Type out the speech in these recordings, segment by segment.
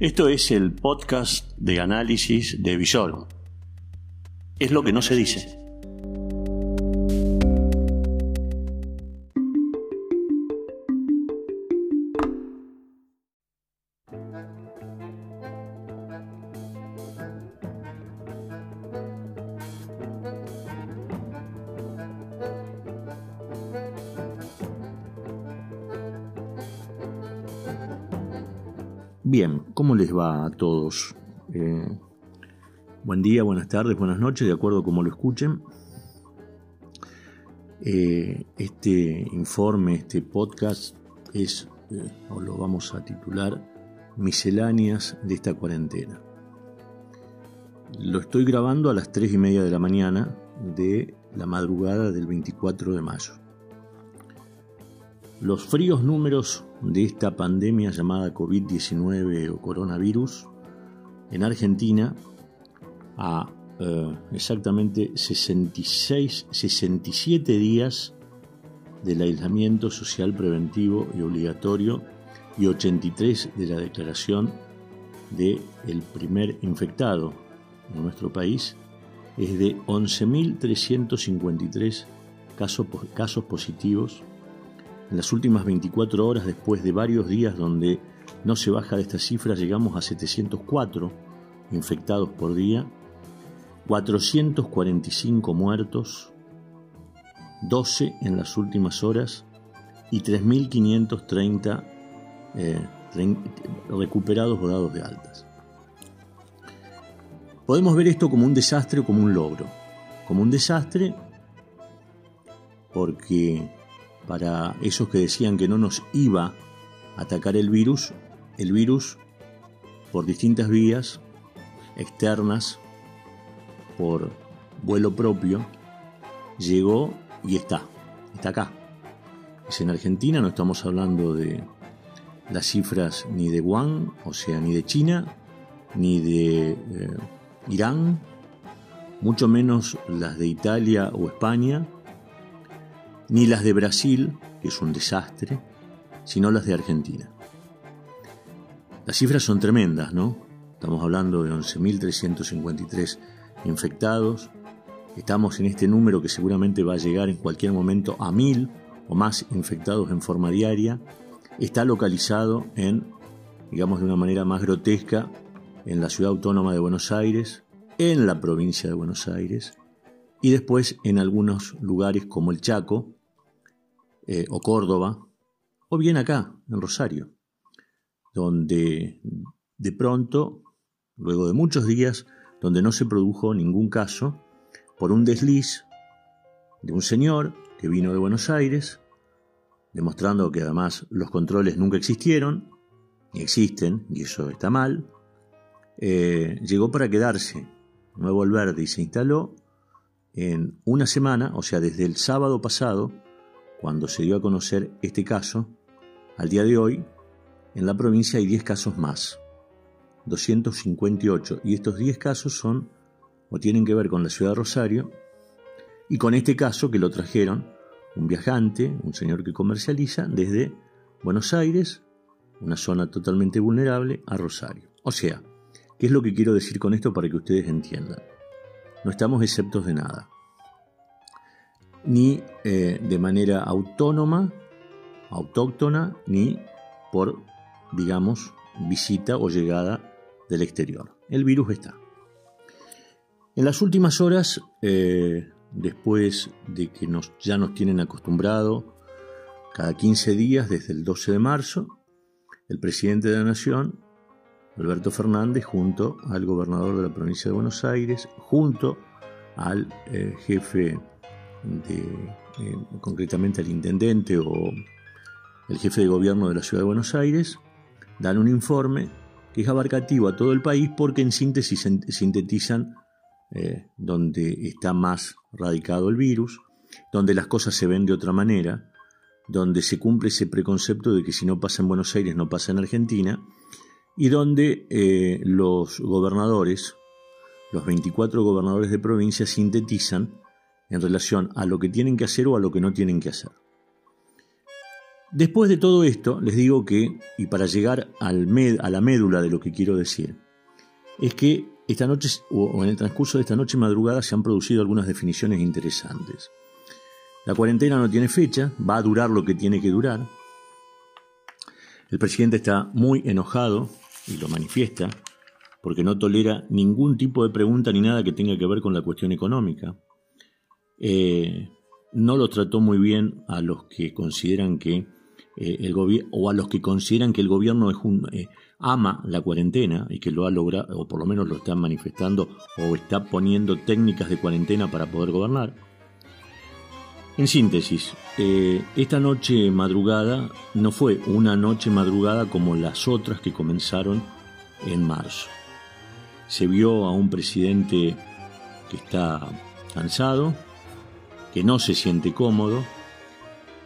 Esto es el podcast de análisis de Visor. Es lo que no se dice. ¿Cómo les va a todos? Eh, buen día, buenas tardes, buenas noches, de acuerdo a cómo lo escuchen. Eh, este informe, este podcast es, eh, o lo vamos a titular, Misceláneas de esta cuarentena. Lo estoy grabando a las 3 y media de la mañana de la madrugada del 24 de mayo. Los fríos números de esta pandemia llamada COVID-19 o coronavirus en Argentina a eh, exactamente 66, 67 días del aislamiento social preventivo y obligatorio y 83 de la declaración de el primer infectado en nuestro país es de 11.353 casos, casos positivos en las últimas 24 horas, después de varios días donde no se baja de esta cifra, llegamos a 704 infectados por día, 445 muertos, 12 en las últimas horas y 3.530 eh, recuperados o dados de altas. Podemos ver esto como un desastre o como un logro. Como un desastre porque para esos que decían que no nos iba a atacar el virus, el virus por distintas vías externas, por vuelo propio, llegó y está, está acá. Es en Argentina, no estamos hablando de las cifras ni de Wuhan, o sea, ni de China, ni de eh, Irán, mucho menos las de Italia o España, ni las de Brasil, que es un desastre, sino las de Argentina. Las cifras son tremendas, ¿no? Estamos hablando de 11.353 infectados. Estamos en este número que seguramente va a llegar en cualquier momento a mil o más infectados en forma diaria. Está localizado en, digamos de una manera más grotesca, en la ciudad autónoma de Buenos Aires, en la provincia de Buenos Aires y después en algunos lugares como el Chaco, eh, o Córdoba, o bien acá, en Rosario, donde de pronto, luego de muchos días, donde no se produjo ningún caso, por un desliz de un señor que vino de Buenos Aires, demostrando que además los controles nunca existieron, ni existen, y eso está mal, eh, llegó para quedarse, Nuevo Alverde, y se instaló en una semana, o sea, desde el sábado pasado, cuando se dio a conocer este caso, al día de hoy, en la provincia hay 10 casos más, 258, y estos 10 casos son o tienen que ver con la ciudad de Rosario, y con este caso que lo trajeron un viajante, un señor que comercializa desde Buenos Aires, una zona totalmente vulnerable, a Rosario. O sea, ¿qué es lo que quiero decir con esto para que ustedes entiendan? No estamos exceptos de nada ni eh, de manera autónoma, autóctona, ni por, digamos, visita o llegada del exterior. El virus está. En las últimas horas, eh, después de que ya nos tienen acostumbrado, cada 15 días, desde el 12 de marzo, el presidente de la Nación, Alberto Fernández, junto al gobernador de la provincia de Buenos Aires, junto al eh, jefe eh, concretamente al intendente o el jefe de gobierno de la ciudad de Buenos Aires, dan un informe que es abarcativo a todo el país porque en síntesis sintetizan eh, donde está más radicado el virus, donde las cosas se ven de otra manera, donde se cumple ese preconcepto de que si no pasa en Buenos Aires no pasa en Argentina, y donde eh, los gobernadores, los 24 gobernadores de provincia sintetizan en relación a lo que tienen que hacer o a lo que no tienen que hacer. Después de todo esto, les digo que, y para llegar al a la médula de lo que quiero decir, es que esta noche, o en el transcurso de esta noche madrugada, se han producido algunas definiciones interesantes. La cuarentena no tiene fecha, va a durar lo que tiene que durar. El presidente está muy enojado y lo manifiesta porque no tolera ningún tipo de pregunta ni nada que tenga que ver con la cuestión económica. Eh, no lo trató muy bien a los que consideran que eh, el gobierno o a los que consideran que el gobierno es un, eh, ama la cuarentena y que lo ha logrado o por lo menos lo están manifestando o está poniendo técnicas de cuarentena para poder gobernar. En síntesis, esta noche madrugada no fue una noche madrugada como las otras que comenzaron en marzo. Se vio a un presidente que está cansado, que no se siente cómodo,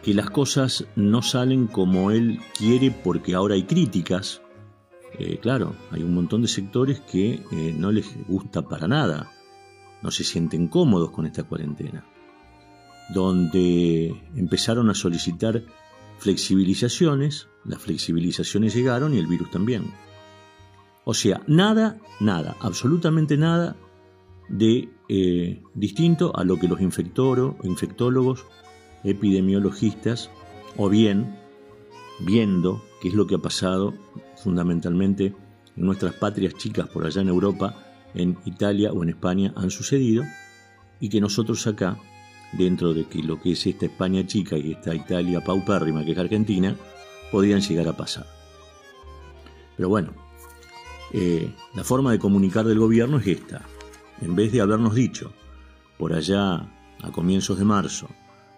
que las cosas no salen como él quiere porque ahora hay críticas. Eh, claro, hay un montón de sectores que eh, no les gusta para nada, no se sienten cómodos con esta cuarentena, donde empezaron a solicitar flexibilizaciones, las flexibilizaciones llegaron y el virus también. O sea, nada, nada, absolutamente nada de eh, distinto a lo que los infectólogos, epidemiologistas, o bien viendo qué es lo que ha pasado fundamentalmente en nuestras patrias chicas por allá en Europa, en Italia o en España han sucedido, y que nosotros acá, dentro de que lo que es esta España chica y esta Italia paupérrima que es Argentina, podrían llegar a pasar. Pero bueno, eh, la forma de comunicar del gobierno es esta. En vez de habernos dicho, por allá a comienzos de marzo,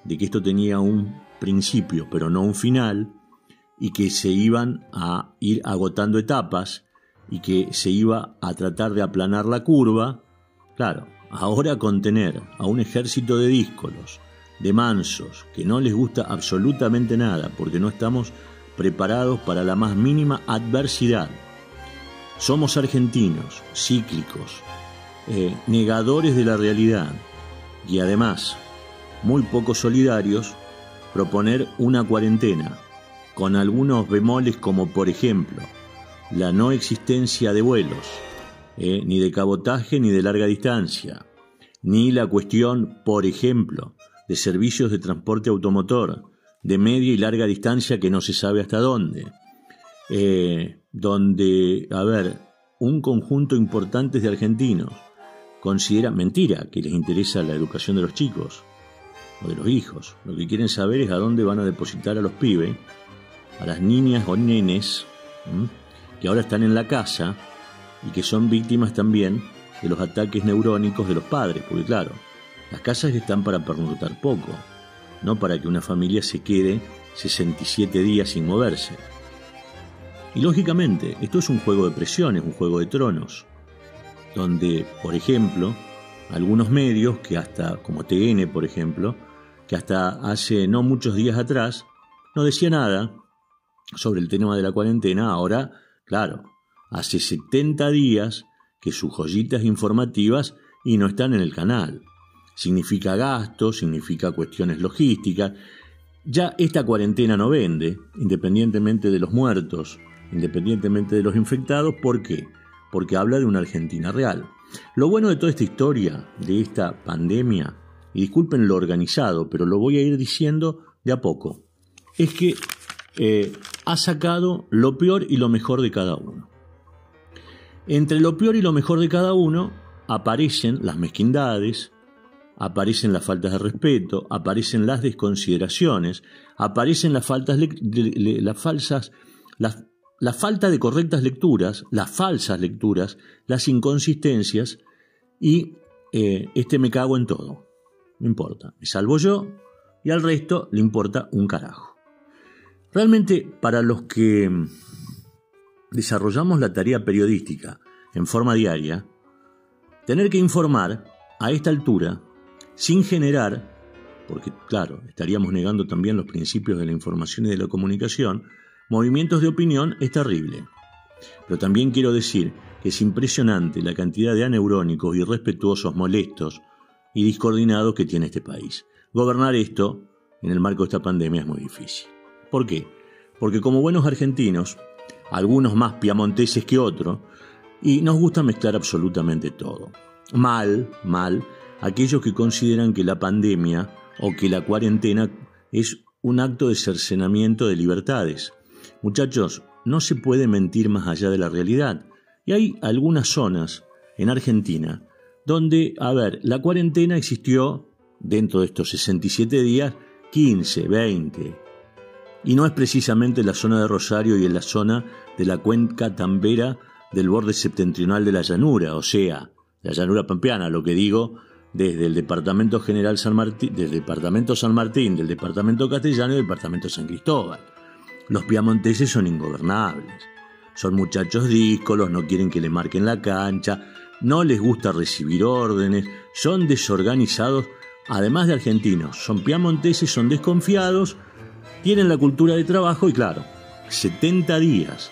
de que esto tenía un principio pero no un final, y que se iban a ir agotando etapas y que se iba a tratar de aplanar la curva, claro, ahora contener a un ejército de díscolos, de mansos, que no les gusta absolutamente nada porque no estamos preparados para la más mínima adversidad, somos argentinos, cíclicos, eh, negadores de la realidad y además muy poco solidarios, proponer una cuarentena con algunos bemoles como por ejemplo la no existencia de vuelos, eh, ni de cabotaje ni de larga distancia, ni la cuestión, por ejemplo, de servicios de transporte automotor de media y larga distancia que no se sabe hasta dónde, eh, donde, a ver, un conjunto importante de argentinos considera mentira que les interesa la educación de los chicos o de los hijos. Lo que quieren saber es a dónde van a depositar a los pibes, a las niñas o nenes que ahora están en la casa y que son víctimas también de los ataques neurónicos de los padres, porque claro, las casas están para pernoctar poco, no para que una familia se quede 67 días sin moverse. Y lógicamente, esto es un juego de presiones, un juego de tronos, donde, por ejemplo, algunos medios que hasta, como TN, por ejemplo, que hasta hace no muchos días atrás no decía nada sobre el tema de la cuarentena, ahora, claro, hace 70 días que sus joyitas informativas y no están en el canal. Significa gasto, significa cuestiones logísticas. Ya esta cuarentena no vende, independientemente de los muertos, independientemente de los infectados. ¿Por qué? Porque habla de una Argentina real. Lo bueno de toda esta historia, de esta pandemia, y disculpen lo organizado, pero lo voy a ir diciendo de a poco, es que eh, ha sacado lo peor y lo mejor de cada uno. Entre lo peor y lo mejor de cada uno aparecen las mezquindades, aparecen las faltas de respeto, aparecen las desconsideraciones, aparecen las, faltas, las falsas, las la falta de correctas lecturas, las falsas lecturas, las inconsistencias y eh, este me cago en todo. No importa, me salvo yo y al resto le importa un carajo. Realmente para los que desarrollamos la tarea periodística en forma diaria, tener que informar a esta altura sin generar, porque claro, estaríamos negando también los principios de la información y de la comunicación, movimientos de opinión es terrible. Pero también quiero decir que es impresionante la cantidad de aneurónicos, irrespetuosos, molestos y discoordinados que tiene este país. Gobernar esto en el marco de esta pandemia es muy difícil. ¿Por qué? Porque como buenos argentinos, algunos más piamonteses que otros, y nos gusta mezclar absolutamente todo. Mal, mal, aquellos que consideran que la pandemia o que la cuarentena es un acto de cercenamiento de libertades. Muchachos, no se puede mentir más allá de la realidad. Y hay algunas zonas en Argentina donde, a ver, la cuarentena existió dentro de estos 67 días 15, 20. Y no es precisamente la zona de Rosario y en la zona de la cuenca tambera del borde septentrional de la llanura, o sea, la llanura pampeana, lo que digo, desde el Departamento General San Martín, del Departamento San Martín, del Departamento Castellano y del Departamento San Cristóbal. Los piamonteses son ingobernables. Son muchachos díscolos, no quieren que le marquen la cancha, no les gusta recibir órdenes, son desorganizados, además de argentinos, son piamonteses, son desconfiados, tienen la cultura de trabajo y claro, 70 días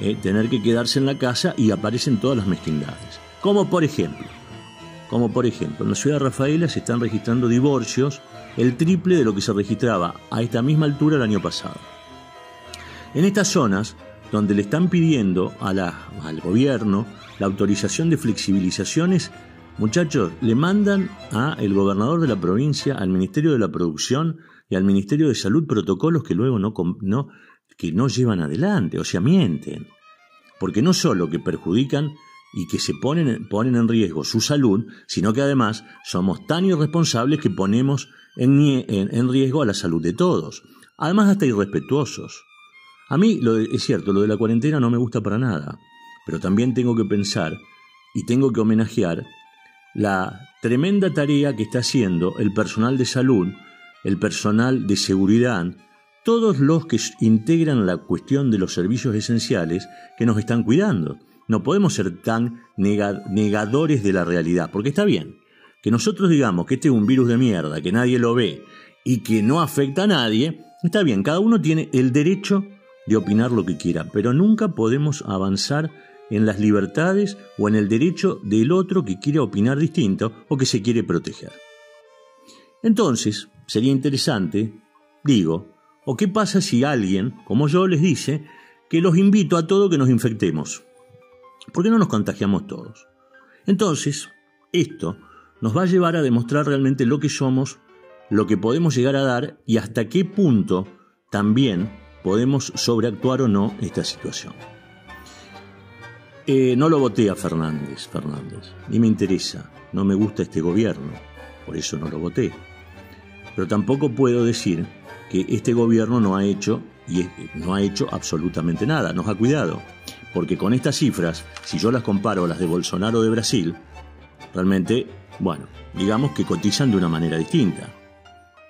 eh, tener que quedarse en la casa y aparecen todas las mezquindades. Como por ejemplo, como por ejemplo, en la ciudad de Rafaela se están registrando divorcios el triple de lo que se registraba a esta misma altura el año pasado. En estas zonas, donde le están pidiendo al gobierno la autorización de flexibilizaciones, muchachos, le mandan a el gobernador de la provincia, al Ministerio de la Producción y al Ministerio de Salud protocolos que luego no, no, que no llevan adelante, o sea, mienten. Porque no solo que perjudican y que se ponen, ponen en riesgo su salud, sino que además somos tan irresponsables que ponemos en, en riesgo a la salud de todos. Además, hasta irrespetuosos. A mí, lo es cierto, lo de la cuarentena no me gusta para nada, pero también tengo que pensar y tengo que homenajear la tremenda tarea que está haciendo el personal de salud, el personal de seguridad, todos los que integran la cuestión de los servicios esenciales que nos están cuidando. No podemos ser tan negadores de la realidad, porque está bien que nosotros digamos que este es un virus de mierda, que nadie lo ve y que no afecta a nadie, está bien, cada uno tiene el derecho de opinar lo que quiera, pero nunca podemos avanzar en las libertades o en el derecho del otro que quiere opinar distinto o que se quiere proteger. Entonces, sería interesante, digo, o qué pasa si alguien, como yo, les dice que los invito a todo que nos infectemos. ¿Por qué no nos contagiamos todos? Entonces, esto nos va a llevar a demostrar realmente lo que somos, lo que podemos llegar a dar y hasta qué punto también podemos sobreactuar o no esta situación. Eh, no lo voté a Fernández, Fernández, ni me interesa, no me gusta este gobierno, por eso no lo voté. Pero tampoco puedo decir que este gobierno no ha hecho y no ha hecho absolutamente nada, nos ha cuidado, porque con estas cifras, si yo las comparo a las de Bolsonaro de Brasil, realmente, bueno, digamos que cotizan de una manera distinta.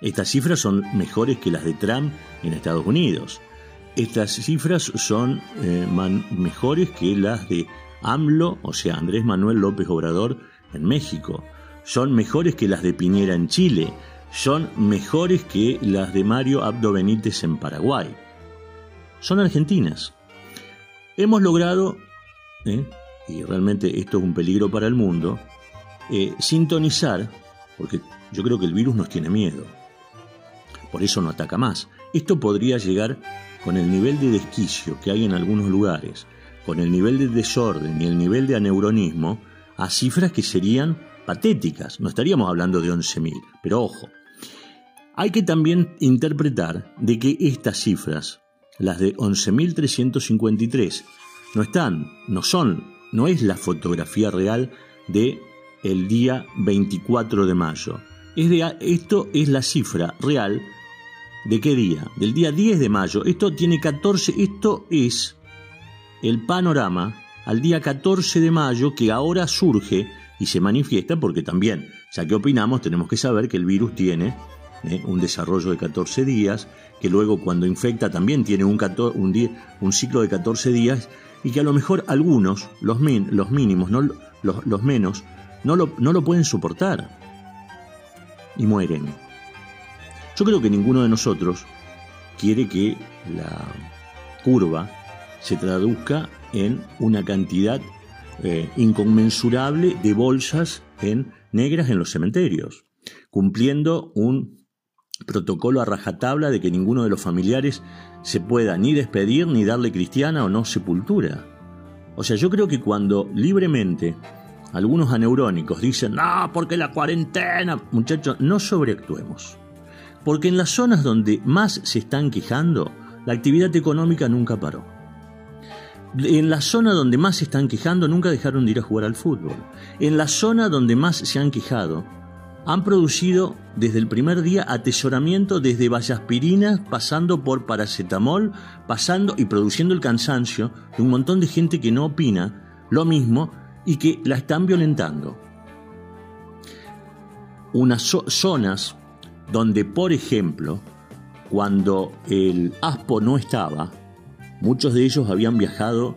Estas cifras son mejores que las de Trump en Estados Unidos. Estas cifras son eh, mejores que las de AMLO, o sea, Andrés Manuel López Obrador en México. Son mejores que las de Piñera en Chile. Son mejores que las de Mario Abdo Benítez en Paraguay. Son argentinas. Hemos logrado, eh, y realmente esto es un peligro para el mundo, eh, sintonizar, porque yo creo que el virus nos tiene miedo por eso no ataca más. Esto podría llegar con el nivel de desquicio que hay en algunos lugares, con el nivel de desorden y el nivel de aneuronismo, a cifras que serían patéticas. No estaríamos hablando de 11.000, pero ojo. Hay que también interpretar de que estas cifras, las de 11.353, no están, no son, no es la fotografía real de el día 24 de mayo. Es de, esto es la cifra real ¿De qué día? Del día 10 de mayo. Esto tiene 14, esto es el panorama al día 14 de mayo que ahora surge y se manifiesta porque también, ya que opinamos, tenemos que saber que el virus tiene ¿eh? un desarrollo de 14 días, que luego cuando infecta también tiene un, un, ciclo de 14 días y que a lo mejor algunos, los, los mínimos, no, los, los menos, no lo, no lo pueden soportar y mueren. Yo creo que ninguno de nosotros quiere que la curva se traduzca en una cantidad eh, inconmensurable de bolsas en negras en los cementerios, cumpliendo un protocolo a rajatabla de que ninguno de los familiares se pueda ni despedir ni darle cristiana o no sepultura. O sea, yo creo que cuando libremente algunos aneurónicos dicen, no, porque la cuarentena, muchachos, no sobreactuemos. Porque en las zonas donde más se están quejando, la actividad económica nunca paró. En la zona donde más se están quejando, nunca dejaron de ir a jugar al fútbol. En la zona donde más se han quejado, han producido desde el primer día atesoramiento desde vallaspirinas, pasando por paracetamol, pasando y produciendo el cansancio de un montón de gente que no opina lo mismo y que la están violentando. Unas zonas donde, por ejemplo, cuando el ASPO no estaba, muchos de ellos habían viajado,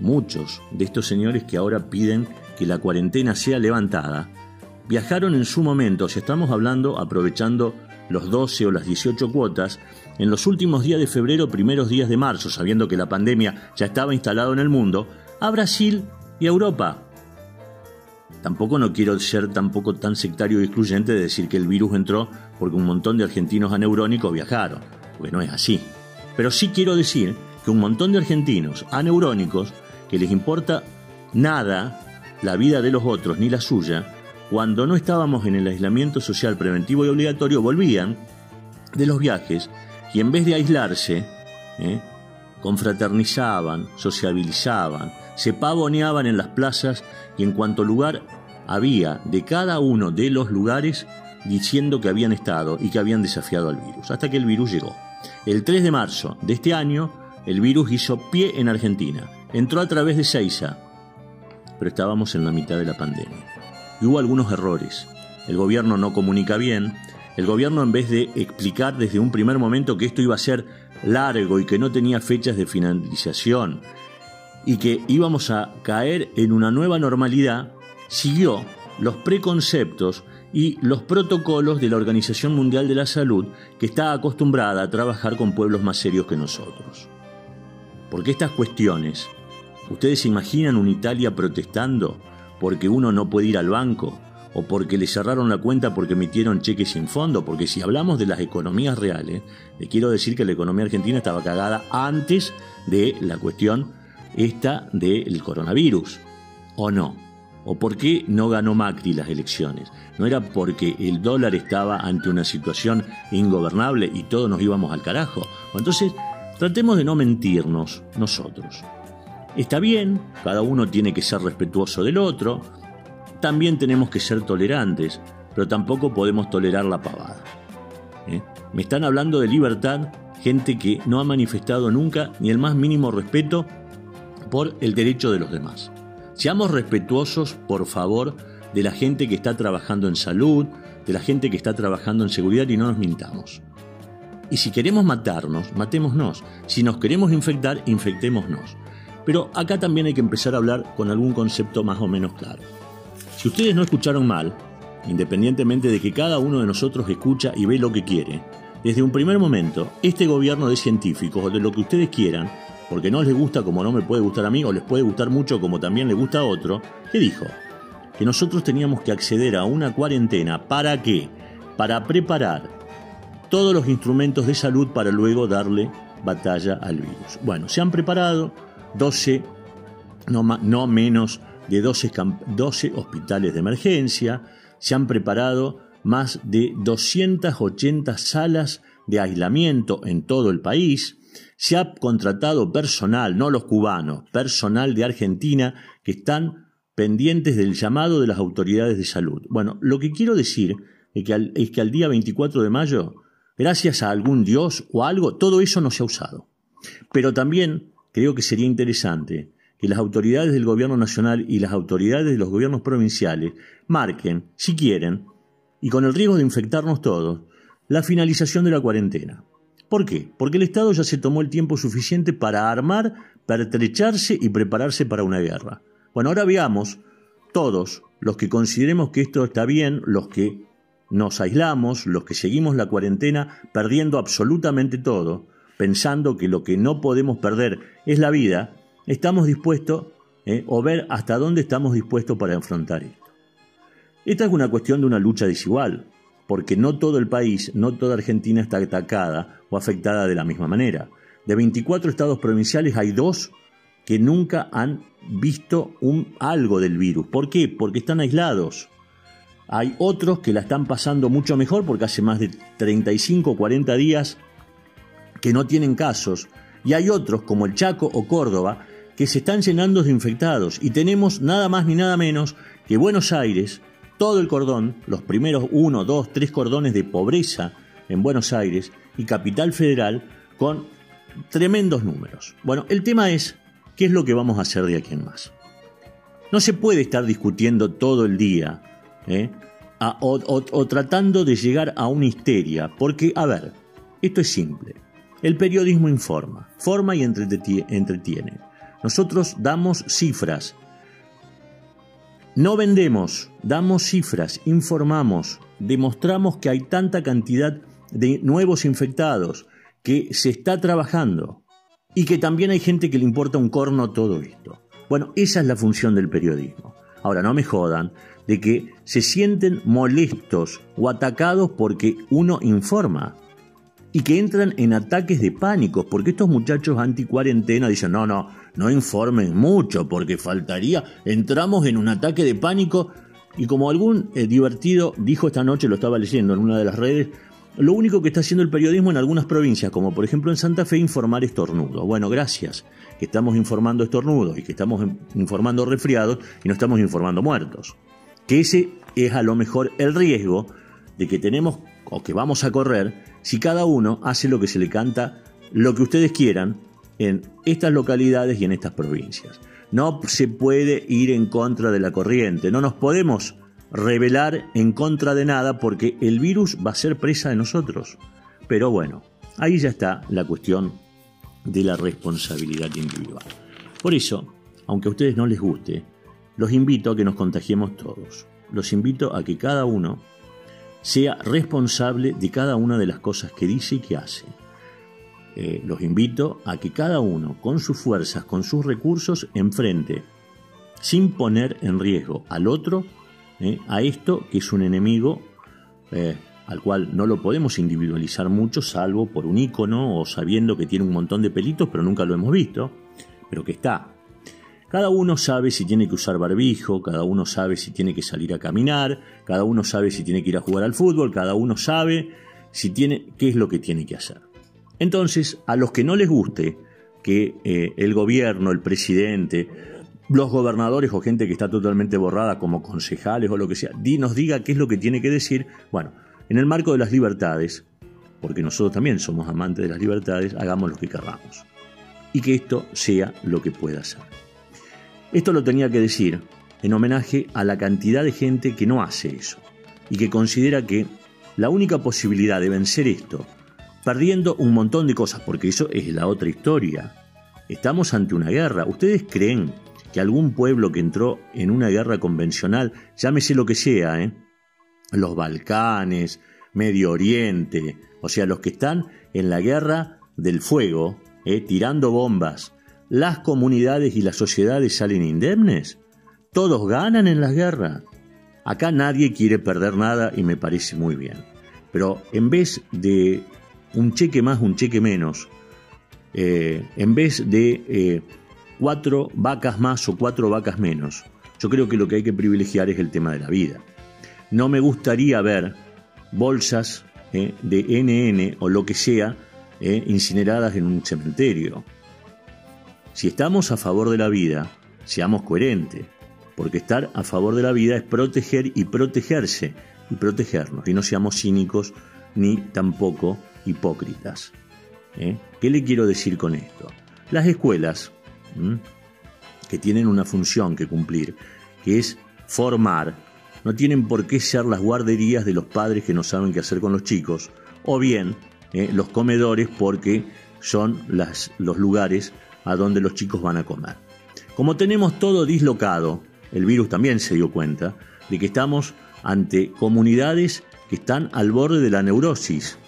muchos de estos señores que ahora piden que la cuarentena sea levantada, viajaron en su momento, si estamos hablando aprovechando los 12 o las 18 cuotas, en los últimos días de febrero, primeros días de marzo, sabiendo que la pandemia ya estaba instalada en el mundo, a Brasil y a Europa. Tampoco no quiero ser tampoco tan sectario y excluyente de decir que el virus entró porque un montón de argentinos aneurónicos viajaron, porque no es así. Pero sí quiero decir que un montón de argentinos aneurónicos que les importa nada la vida de los otros ni la suya, cuando no estábamos en el aislamiento social preventivo y obligatorio, volvían de los viajes y en vez de aislarse, ¿eh? confraternizaban, sociabilizaban, se pavoneaban en las plazas y en cuanto lugar había de cada uno de los lugares diciendo que habían estado y que habían desafiado al virus, hasta que el virus llegó. El 3 de marzo de este año, el virus hizo pie en Argentina, entró a través de Seiza, pero estábamos en la mitad de la pandemia y hubo algunos errores. El gobierno no comunica bien, el gobierno en vez de explicar desde un primer momento que esto iba a ser largo y que no tenía fechas de finalización y que íbamos a caer en una nueva normalidad, siguió los preconceptos y los protocolos de la Organización Mundial de la Salud que está acostumbrada a trabajar con pueblos más serios que nosotros. Porque estas cuestiones, ¿ustedes se imaginan una Italia protestando porque uno no puede ir al banco, o porque le cerraron la cuenta porque emitieron cheques sin fondo, porque si hablamos de las economías reales, le quiero decir que la economía argentina estaba cagada antes de la cuestión esta del coronavirus, ¿o no? ¿O por qué no ganó Macri las elecciones? ¿No era porque el dólar estaba ante una situación ingobernable y todos nos íbamos al carajo? Entonces, tratemos de no mentirnos nosotros. Está bien, cada uno tiene que ser respetuoso del otro, también tenemos que ser tolerantes, pero tampoco podemos tolerar la pavada. ¿eh? Me están hablando de libertad gente que no ha manifestado nunca ni el más mínimo respeto por el derecho de los demás. Seamos respetuosos, por favor, de la gente que está trabajando en salud, de la gente que está trabajando en seguridad y no nos mintamos. Y si queremos matarnos, matémonos. Si nos queremos infectar, infectémonos. Pero acá también hay que empezar a hablar con algún concepto más o menos claro. Si ustedes no escucharon mal, independientemente de que cada uno de nosotros escucha y ve lo que quiere, desde un primer momento, este gobierno de científicos o de lo que ustedes quieran, porque no les gusta como no me puede gustar a mí o les puede gustar mucho como también le gusta a otro, ¿qué dijo? Que nosotros teníamos que acceder a una cuarentena. ¿Para qué? Para preparar todos los instrumentos de salud para luego darle batalla al virus. Bueno, se han preparado, 12, no, no menos de 12, 12 hospitales de emergencia, se han preparado más de 280 salas de aislamiento en todo el país, se ha contratado personal, no los cubanos, personal de Argentina que están pendientes del llamado de las autoridades de salud. Bueno, lo que quiero decir es que al, es que al día 24 de mayo, gracias a algún dios o algo, todo eso no se ha usado. Pero también creo que sería interesante que las autoridades del gobierno nacional y las autoridades de los gobiernos provinciales marquen, si quieren, y con el riesgo de infectarnos todos, la finalización de la cuarentena. ¿Por qué? Porque el Estado ya se tomó el tiempo suficiente para armar, pertrecharse y prepararse para una guerra. Bueno, ahora veamos, todos, los que consideremos que esto está bien, los que nos aislamos, los que seguimos la cuarentena perdiendo absolutamente todo, pensando que lo que no podemos perder es la vida, estamos dispuestos eh, o ver hasta dónde estamos dispuestos para enfrentar esto. Esta es una cuestión de una lucha desigual. porque no todo el país, no toda Argentina está atacada o afectada de la misma manera. De 24 estados provinciales hay dos que nunca han visto un, algo del virus. ¿Por qué? Porque están aislados. Hay otros que la están pasando mucho mejor porque hace más de 35 o 40 días que no tienen casos. Y hay otros, como el Chaco o Córdoba, que se están llenando de infectados. Y tenemos nada más ni nada menos que Buenos Aires, todo el cordón, los primeros uno, dos, tres cordones de pobreza en Buenos Aires y Capital Federal con tremendos números. Bueno, el tema es ¿Qué es lo que vamos a hacer de aquí en más? No se puede estar discutiendo todo el día ¿eh? o, tratando de llegar a una histeria, porque, a ver, esto es simple. El periodismo informa, forma y entretiene. Nosotros damos cifras. No vendemos, damos cifras, informamos, demostramos que hay tanta cantidad de nuevos infectados, que se está trabajando y que también hay gente que le importa un corno todo esto. Bueno, esa es la función del periodismo. Ahora, no me jodan de que se sienten molestos o atacados porque uno informa y que entran en ataques de pánico, porque estos muchachos anti-cuarentena dicen, no, no, no informen mucho, porque faltaría, entramos en un ataque de pánico, y como algún eh, divertido dijo esta noche, lo estaba leyendo en una de las redes, lo único que está haciendo el periodismo en algunas provincias, como por ejemplo en Santa Fe, informar estornudos. Bueno, gracias, que estamos informando estornudos y que estamos informando resfriados y no estamos informando muertos. Que ese es a lo mejor el riesgo de que tenemos o que vamos a correr si cada uno hace lo que se le canta, lo que ustedes quieran en estas localidades y en estas provincias. No se puede ir en contra de la corriente, no nos podemos revelar en contra de nada porque el virus va a ser presa de nosotros. Pero bueno, ahí ya está la cuestión de la responsabilidad individual. Por eso, aunque a ustedes no les guste, los invito a que nos contagiemos todos. Los invito a que cada uno sea responsable de cada una de las cosas que dice y que hace. Eh, los invito a que cada uno, con sus fuerzas, con sus recursos, enfrente, sin poner en riesgo al otro, ¿eh? a esto que es un enemigo eh, al cual no lo podemos individualizar mucho, salvo por un icono o sabiendo que tiene un montón de pelitos, pero nunca lo hemos visto, pero que está. Cada uno sabe si tiene que usar barbijo, cada uno sabe si tiene que salir a caminar, cada uno sabe si tiene que ir a jugar al fútbol, cada uno sabe si tiene qué es lo que tiene que hacer. Entonces, a los que no les guste que eh, el gobierno, el presidente los gobernadores o gente que está totalmente borrada como concejales o lo que sea, nos diga qué es lo que tiene que decir. Bueno, en el marco de las libertades, porque nosotros también somos amantes de las libertades, hagamos lo que querramos. Y que esto sea lo que pueda ser. Esto lo tenía que decir en homenaje a la cantidad de gente que no hace eso y que considera que la única posibilidad de vencer esto, perdiendo un montón de cosas, porque eso es la otra historia, estamos ante una guerra. ¿Ustedes creen que algún pueblo que entró en una guerra convencional, llámese lo que sea, ¿eh? los Balcanes, Medio Oriente, o sea, los que están en la guerra del fuego, ¿eh? tirando bombas, las comunidades y las sociedades salen indemnes. Todos ganan en las guerras. Acá nadie quiere perder nada y me parece muy bien. Pero en vez de un cheque más, un cheque menos, eh, en vez de cuatro vacas más o cuatro vacas menos. Yo creo que lo que hay que privilegiar es el tema de la vida. No me gustaría ver bolsas eh, de NN o lo que sea eh, incineradas en un cementerio. Si estamos a favor de la vida, seamos coherentes, porque estar a favor de la vida es proteger y protegerse y protegernos, y no seamos cínicos ni tampoco hipócritas. ¿eh? ¿Qué le quiero decir con esto? Las escuelas que tienen una función que cumplir, que es formar, no tienen por qué ser las guarderías de los padres que no saben qué hacer con los chicos, o bien eh, los comedores porque son los lugares a donde los chicos van a comer. Como tenemos todo dislocado, el virus también se dio cuenta de que estamos ante comunidades que están al borde de la neurosis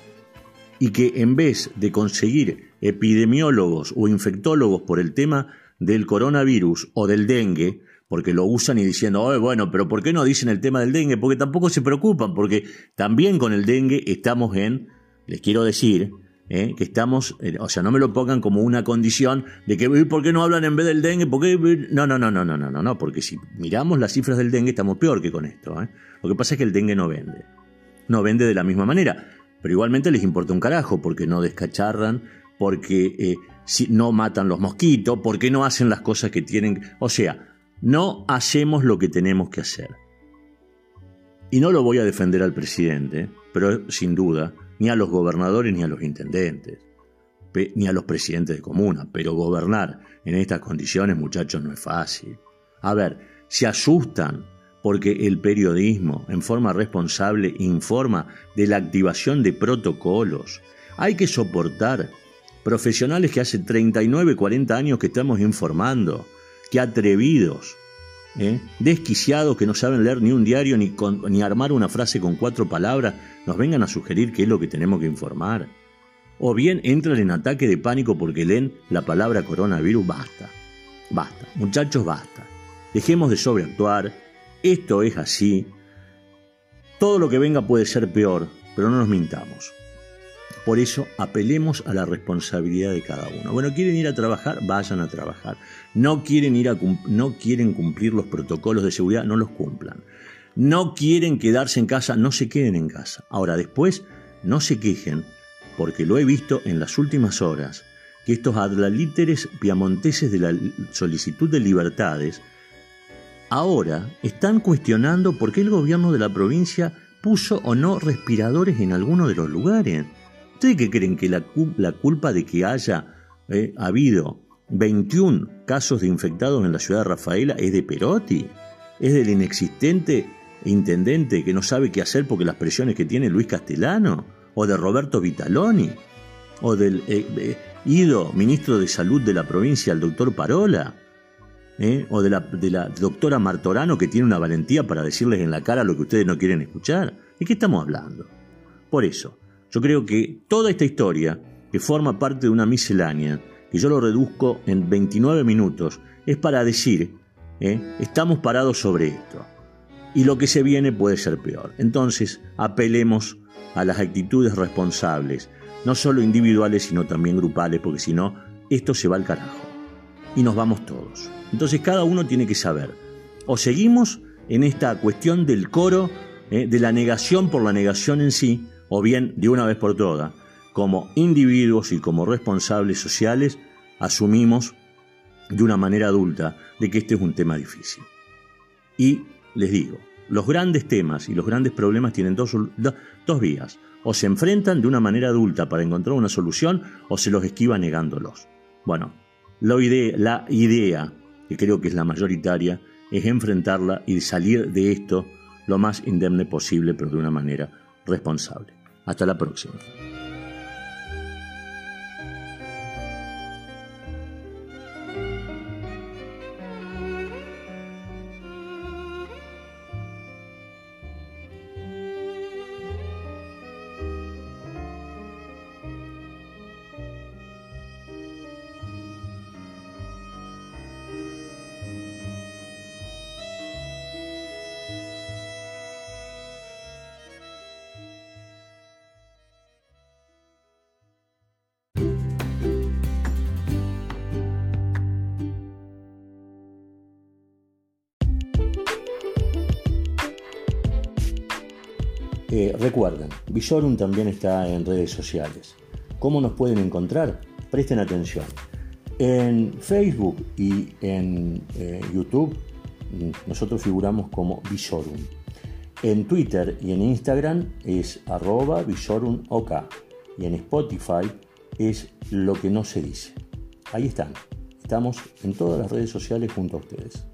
y que en vez de conseguir epidemiólogos o infectólogos por el tema del coronavirus o del dengue, porque lo usan y diciendo, bueno, pero ¿por qué no dicen el tema del dengue? Porque tampoco se preocupan, porque también con el dengue estamos en, les quiero decir, ¿eh? que estamos, eh, o sea, no me lo pongan como una condición de que, ¿por qué no hablan en vez del dengue? ¿Por No, no, no, no, no, no, no, no, porque si miramos las cifras del dengue estamos peor que con esto. ¿eh? Lo que pasa es que el dengue no vende. No vende de la misma manera, pero igualmente les importa un carajo porque no descacharran, porque si no matan los mosquitos, porque no hacen las cosas que tienen. O sea, no hacemos lo que tenemos que hacer. Y no lo voy a defender al presidente, pero sin duda ni a los gobernadores ni a los intendentes, ni a los presidentes de comuna, pero gobernar en estas condiciones, muchachos, no es fácil. A ver, se asustan porque el periodismo, en forma responsable, informa de la activación de protocolos. Hay que soportar profesionales que hace 39, 40 años que estamos informando, que atrevidos, ¿eh? desquiciados que no saben leer ni un diario ni, ni armar una frase con cuatro palabras, nos vengan a sugerir qué es lo que tenemos que informar. O bien entran en ataque de pánico porque leen la palabra coronavirus. Basta, basta, muchachos, basta. Dejemos de sobreactuar. Esto es así. Todo lo que venga puede ser peor, pero no nos mintamos. Por eso apelemos a la responsabilidad de cada uno. Bueno, quieren ir a trabajar, vayan a trabajar. No quieren ir a no quieren cumplir los protocolos de seguridad, no los cumplan. No quieren quedarse en casa, no se queden en casa. Ahora después no se quejen, porque lo he visto en las últimas horas que estos adlalíteres piamonteses de la solicitud de libertades ahora están cuestionando por qué el gobierno de la provincia puso o no respiradores en alguno de los lugares. ¿Ustedes qué creen que la, culpa de que haya eh, habido 21 casos de infectados en la ciudad de Rafaela es de Perotti? ¿Es del inexistente intendente que no sabe qué hacer porque las presiones que tiene Luis Castellano? ¿O de Roberto Vitaloni? ¿O del eh, eh, ido ministro de Salud de la provincia, el doctor Parola? ¿O de la, de la doctora Martorano que tiene una valentía para decirles en la cara lo que ustedes no quieren escuchar? ¿De qué estamos hablando? Por eso, yo creo que toda esta historia, que forma parte de una miscelánea, que yo lo reduzco en 29 minutos, es para decir, ¿eh? estamos parados sobre esto. Y lo que se viene puede ser peor. Entonces, apelemos a las actitudes responsables, no solo individuales, sino también grupales, porque si no, esto se va al carajo. Y nos vamos todos. Entonces, cada uno tiene que saber, o seguimos en esta cuestión del coro, ¿eh? de la negación por la negación en sí, o bien de una vez por todas, como individuos y como responsables sociales, asumimos de una manera adulta de que este es un tema difícil. Y les digo, los grandes temas y los grandes problemas tienen dos, dos vías. O se enfrentan de una manera adulta para encontrar una solución o se los esquiva negándolos. Bueno, la idea, la idea, que creo que es la mayoritaria, es enfrentarla y salir de esto lo más indemne posible, pero de una manera responsable. Hasta la próxima. Recuerden, Visorum también está en redes sociales. ¿Cómo nos pueden encontrar? Presten atención. En Facebook y en eh, YouTube mm, nosotros figuramos como Visorum. En Twitter y en Instagram es arroba visorumok. Y en Spotify es lo que no se dice. Ahí están. Estamos en todas las redes sociales junto a ustedes.